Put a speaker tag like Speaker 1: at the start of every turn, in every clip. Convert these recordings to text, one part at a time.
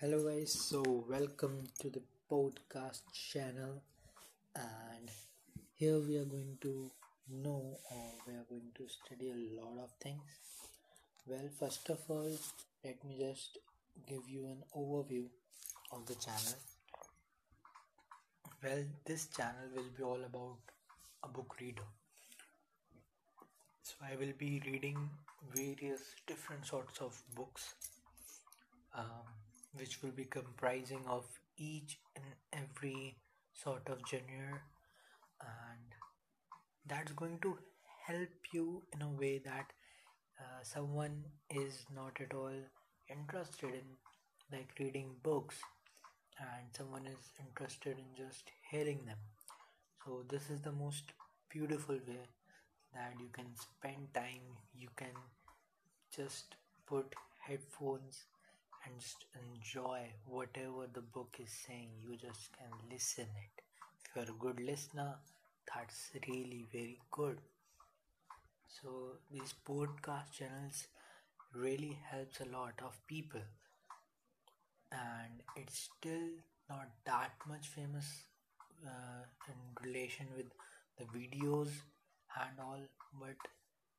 Speaker 1: Hello, guys. So, welcome to the podcast channel, and here we are going to know or we are going to study a lot of things. Well, first of all, let me just give you an overview of the channel. Well, this channel will be all about a book reader. So, I will be reading various different sorts of books. Um, which will be comprising of each and every sort of genre and that's going to help you in a way that uh, someone is not at all interested in like reading books and someone is interested in just hearing them. So this is the most beautiful way that you can spend time. You can just put headphones and just enjoy whatever the book is saying. You just can listen it. If you're a good listener that's really very good. So these podcast channels really helps a lot of people. And it's still not that much famous uh, in relation with the videos and all but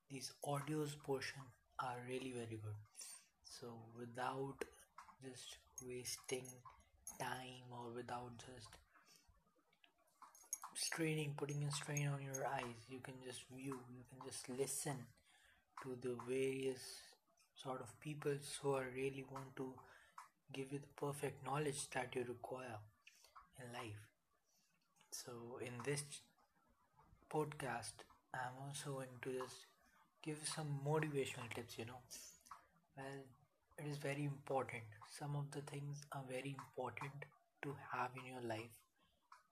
Speaker 1: these audios portion are really very good. So without just wasting time or without just straining putting a strain on your eyes. You can just view you can just listen to the various sort of people who are really want to give you the perfect knowledge that you require in life. So in this podcast i'm also going to just give some motivational tips you know. Well it is very important. Some of the things are very important to have in your life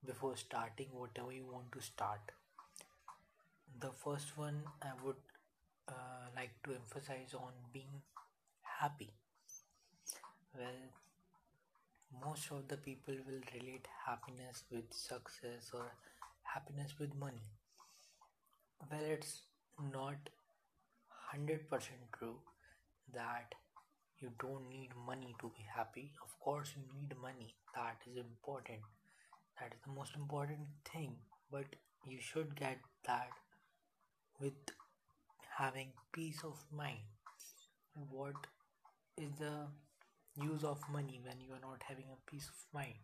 Speaker 1: before starting whatever you want to start. The first one i would uh, like to emphasize on being happy. Well most of the people will relate happiness with success or happiness with money. Well it's not 100% true that you don't need money to be happy. Of course you need money. That is important. That is the most important thing. But you should get that with having peace of mind. What is the use of money when you are not having a peace of mind?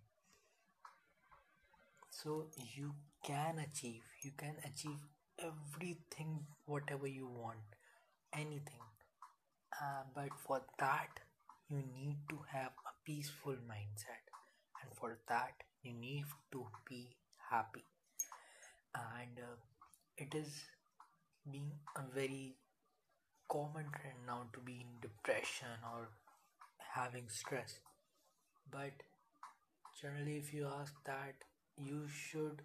Speaker 1: So you can achieve. You can achieve everything whatever you want. Anything uh, but for that you need to have a peaceful mindset. And for that you need to be happy. And uh, it is being a very common trend now to be in depression or having stress. But generally if you ask that you should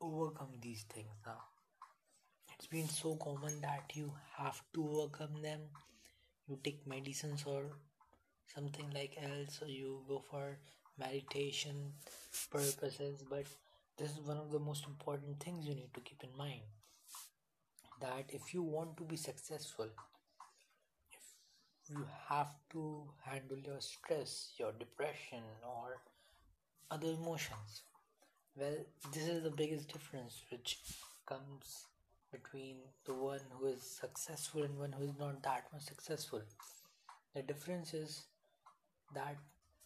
Speaker 1: overcome these things now. It's been so common that you have to overcome them you take medicines or something like else or you go for meditation purposes but this is one of the most important things you need to keep in mind that if you want to be successful you have to handle your stress your depression or other emotions well this is the biggest difference which comes between the one who is successful and one who is not that much successful. The difference is that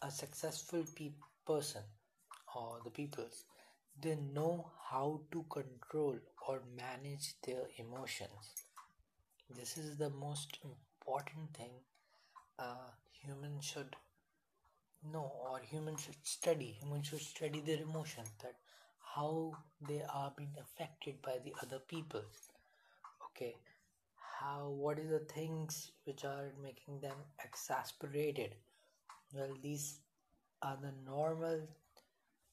Speaker 1: a successful pe- person or the peoples they know how to control or manage their emotions. This is the most important thing uh, humans should know or humans should study. Humans should study their emotions that how they are being affected by the other people okay? How what is the things which are making them exasperated? Well these are the normal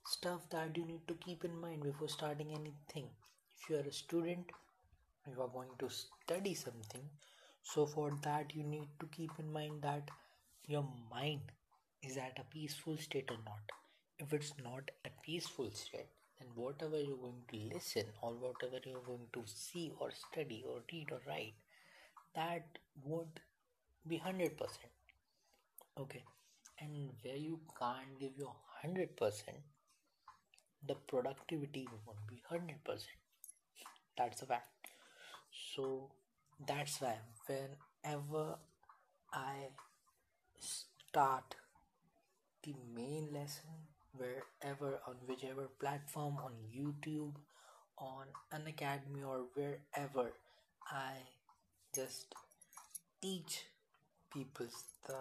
Speaker 1: stuff that you need to keep in mind before starting anything. If you are a student you are going to study something so for that you need to keep in mind that your mind is at a peaceful state or not. If it's not a peaceful state then whatever you're going to listen or whatever you're going to see or study or read or write that would be 100% okay? And where you can't give your 100% the productivity won't be 100% that's a fact. So that's why whenever i start the main lesson wherever on whichever platform on youtube on an academy or wherever. I just teach people the,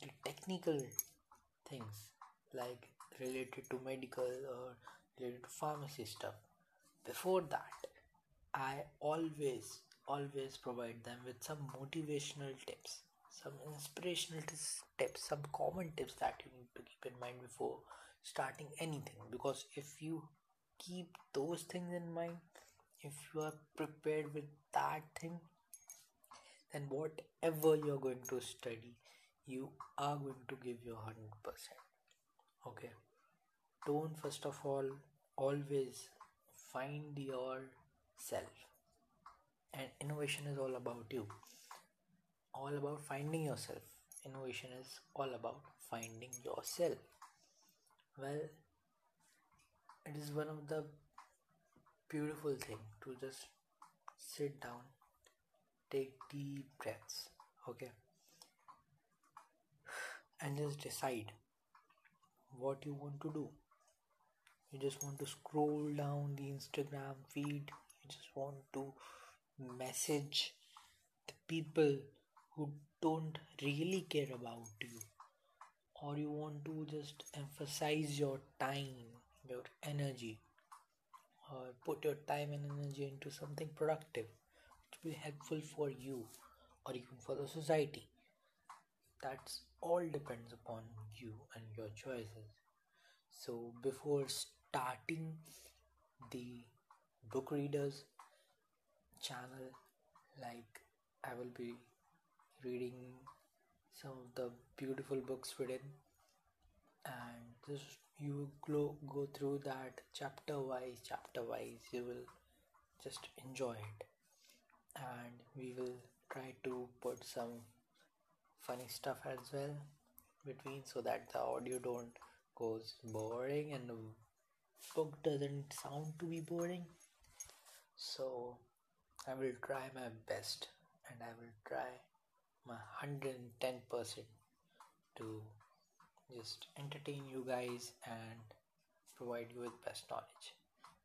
Speaker 1: the technical things like related to medical or related to pharmacy stuff. Before that i always always provide them with some motivational tips some inspirational tips some common tips that you need to keep in mind before starting anything. Because if you keep those things in mind if you are prepared with that thing then whatever you're going to study you are going to give your 100% okay? Don't first of all always find yourself. And innovation is all about you all about finding yourself. Innovation is all about finding yourself. Well it is one of the beautiful thing to just sit down take deep breaths okay and just decide what you want to do. You just want to scroll down the instagram feed. You just want to message the people who don't really care about you. Or you want to just emphasize your time your energy or put your time and energy into something productive to be helpful for you or even for the society. That's all depends upon you and your choices. So before starting the book readers channel like i will be reading some of the beautiful books written and just you go, go through that chapter wise chapter wise you will just enjoy it. And we will try to put some funny stuff as well between so that the audio don't goes boring and the book doesn't sound to be boring. So i will try my best and i will try my 110% to just entertain you guys and provide you with best knowledge.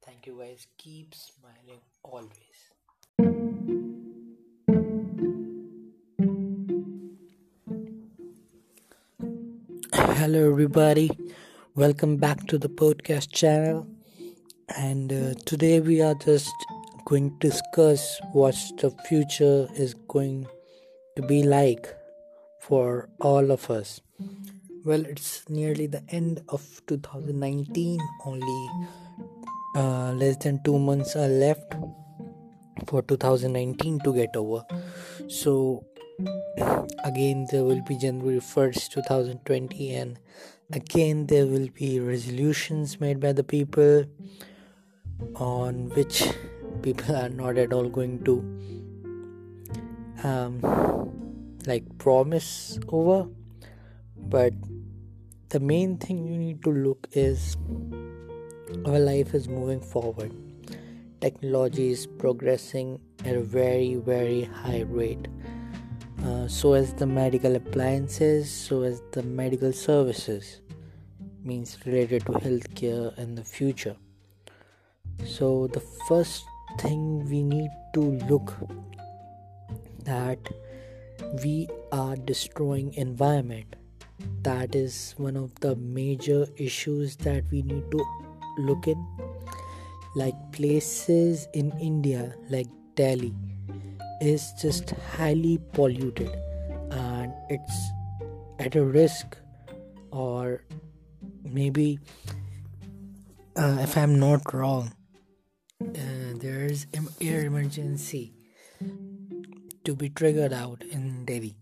Speaker 1: Thank you guys. Keep smiling always. Hello everybody. Welcome back to the podcast channel. And uh, today we are just going to discuss what the future is going to be like for all of us. Well it's nearly the end of 2019 only uh, less than two months are left for 2019 to get over. So again there will be january 1st 2020 and again there will be resolutions made by the people on which people are not at all going to um, like promise over but the main thing you need to look is our life is moving forward. Technology is progressing at a very very high rate. Uh, so as the medical appliances so as the medical services means related to healthcare in the future. So the first thing we need to look that we are destroying environment. That is one of the major issues that we need to look in. Like places in india like delhi is just highly polluted and it's at a risk or maybe uh, if i'm not wrong uh, there's air emergency to be triggered out in delhi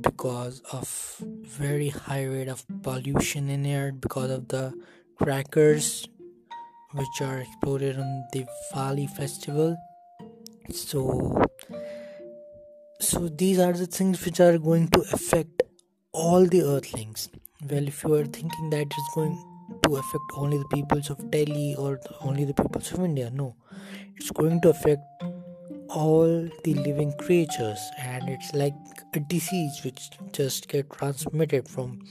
Speaker 1: because of very high rate of pollution in air because of the crackers which are exploded on the Diwali festival. So so these are the things which are going to affect all the earthlings. Well if you are thinking that it's going to affect only the peoples of delhi or only the peoples of india no. It's going to affect all the living creatures and it's like a disease which just get transmitted from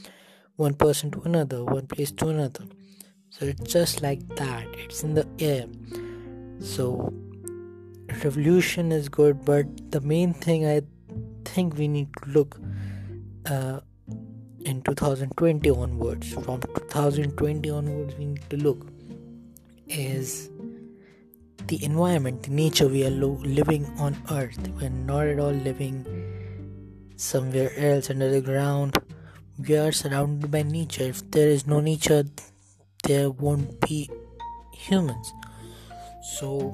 Speaker 1: one person to another one place to another. So it's just like that. It's in the air. So revolution is good but the main thing i think we need to look uh, in 2020 onwards from 2020 onwards we need to look is the environment, the nature we are living on earth. We're not at all living somewhere else under the ground. We are surrounded by nature. If there is no nature, there won't be humans. So,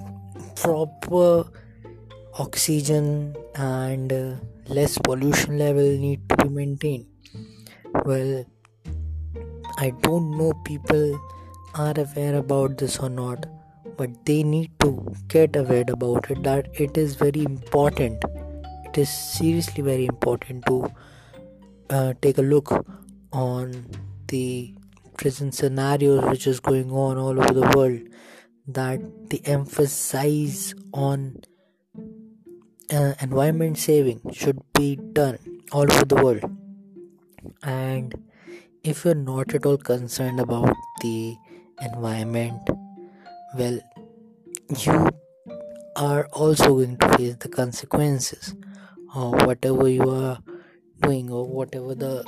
Speaker 1: proper oxygen and uh, less pollution level need to be maintained. Well, I don't know people are aware about this or not but they need to get aware about it that it is very important. It is seriously very important to uh, take a look on the present scenarios which is going on all over the world that the emphasis on uh, environment saving should be done all over the world. And if you're not at all concerned about the environment well you are also going to face the consequences of whatever you are doing or whatever the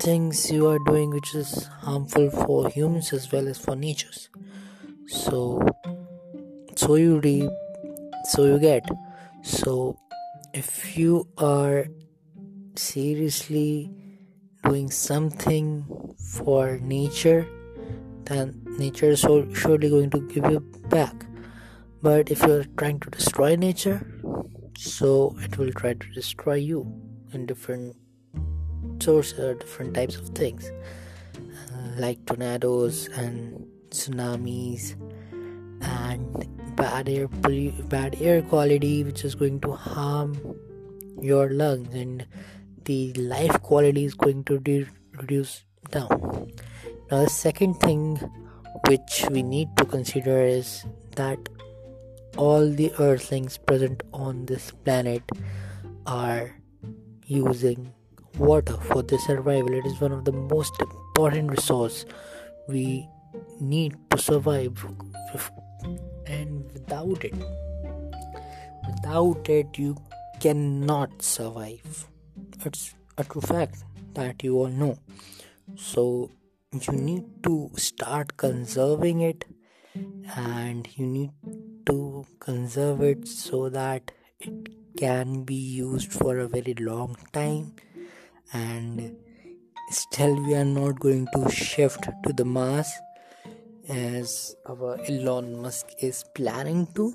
Speaker 1: things you are doing which is harmful for humans as well as for natures. So so you reap so you get. So if you are seriously doing something for nature then nature is surely going to give you back but if you're trying to destroy nature so it will try to destroy you in different sources or different types of things uh, like tornadoes and tsunamis and bad air bad air quality which is going to harm your lungs and the life quality is going to de- reduce down. Now the second thing which we need to consider is that all the earthlings present on this planet are using water for their survival. It is one of the most important resource we need to survive and without it without it you cannot survive. It's a true fact that you all know. So you need to start conserving it and you need to conserve it so that it can be used for a very long time. And still we are not going to shift to the Mars as our Elon Musk is planning to.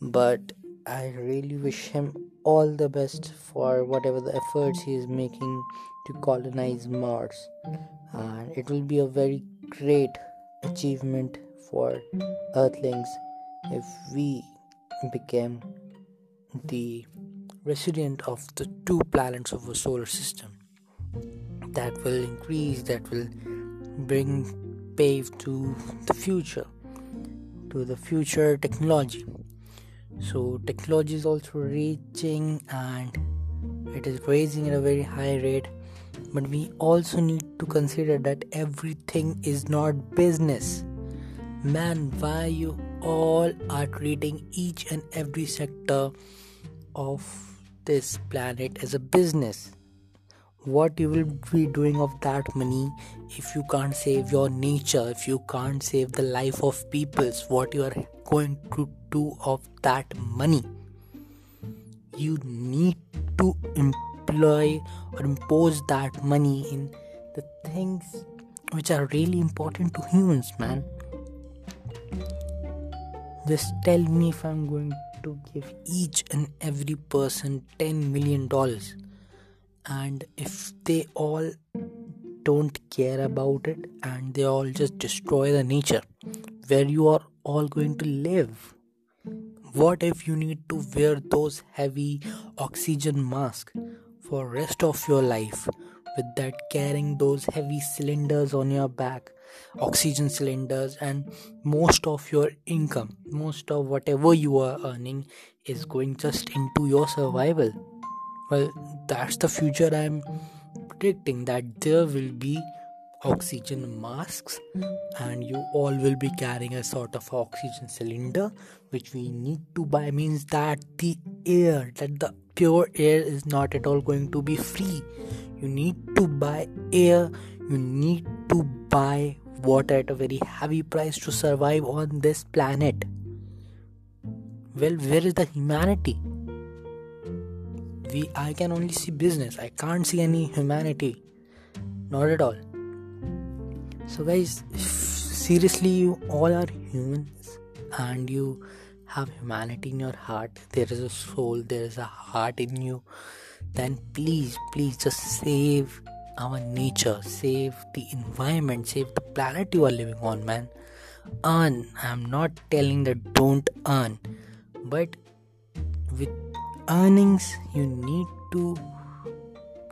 Speaker 1: But I really wish him all the best for whatever the efforts he is making to colonize Mars. And it will be a very great achievement for earthlings if we became the resident of the two planets of our solar system. That will increase that will bring pave to the future to the future technology. So technology is also reaching and it is raising at a very high rate. But we also need to consider that everything is not business. Man why you all are treating each and every sector of this planet as a business what you will be doing of that money if you can't save your nature if you can't save the life of peoples what you are going to do of that money you need to employ or impose that money in the things which are really important to humans, man. Just tell me if I'm going to give each and every person 10 million dollars, and if they all don't care about it and they all just destroy the nature where you are all going to live what if you need to wear those heavy oxygen masks for rest of your life with that carrying those heavy cylinders on your back oxygen cylinders and most of your income most of whatever you are earning is going just into your survival. Well that's the future i'm predicting that there will be oxygen masks and you all will be carrying a sort of oxygen cylinder which we need to buy. Means that the air that the pure air is not at all going to be free. You need to buy air. You need to buy water at a very heavy price to survive on this planet? Well where is the humanity? We i can only see business. I can't see any humanity. Not at all. So guys seriously you all are humans and you have humanity in your heart. There is a soul there is a heart in you. Then please please just save our nature save the environment save the planet you are living on man. Earn. I'm not telling that don't earn. But with earnings you need to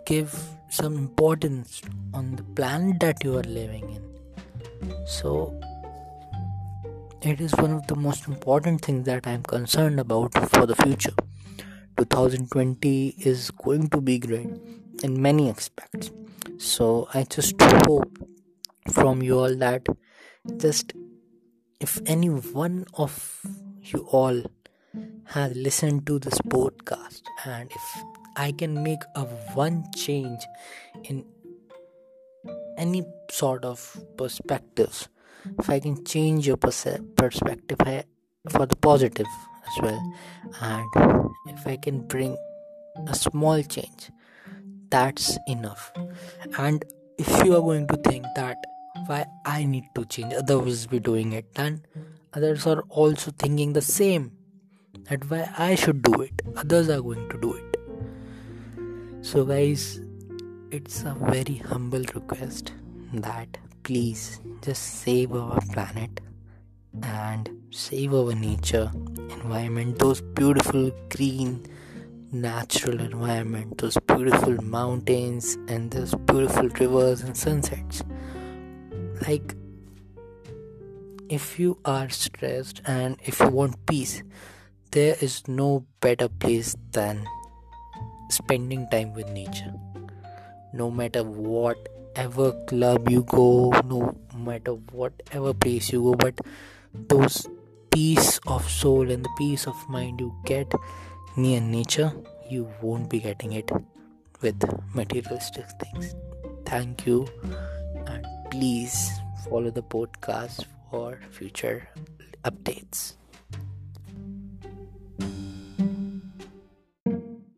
Speaker 1: give some importance on the planet that you are living in. So it is one of the most important things that i'm concerned about for the future. 2020 is going to be great in many aspects so i just hope from you all that just if any one of you all has listened to this podcast and if i can make a one change in any sort of perspectives if i can change your perspective for the positive as well and if i can bring a small change that's enough. And if you are going to think that why i need to change others be doing it then others are also thinking the same that why i should do it others are going to do it. So guys it's a very humble request that please just save our planet and save our nature environment those beautiful green natural environment those beautiful mountains and those beautiful rivers and sunsets. Like if you are stressed and if you want peace there is no better place than spending time with nature. No matter whatever club you go no matter whatever place you go but those peace of soul and the peace of mind you get near nature you won't be getting it with materialistic things. Thank you. And please follow the podcast for future updates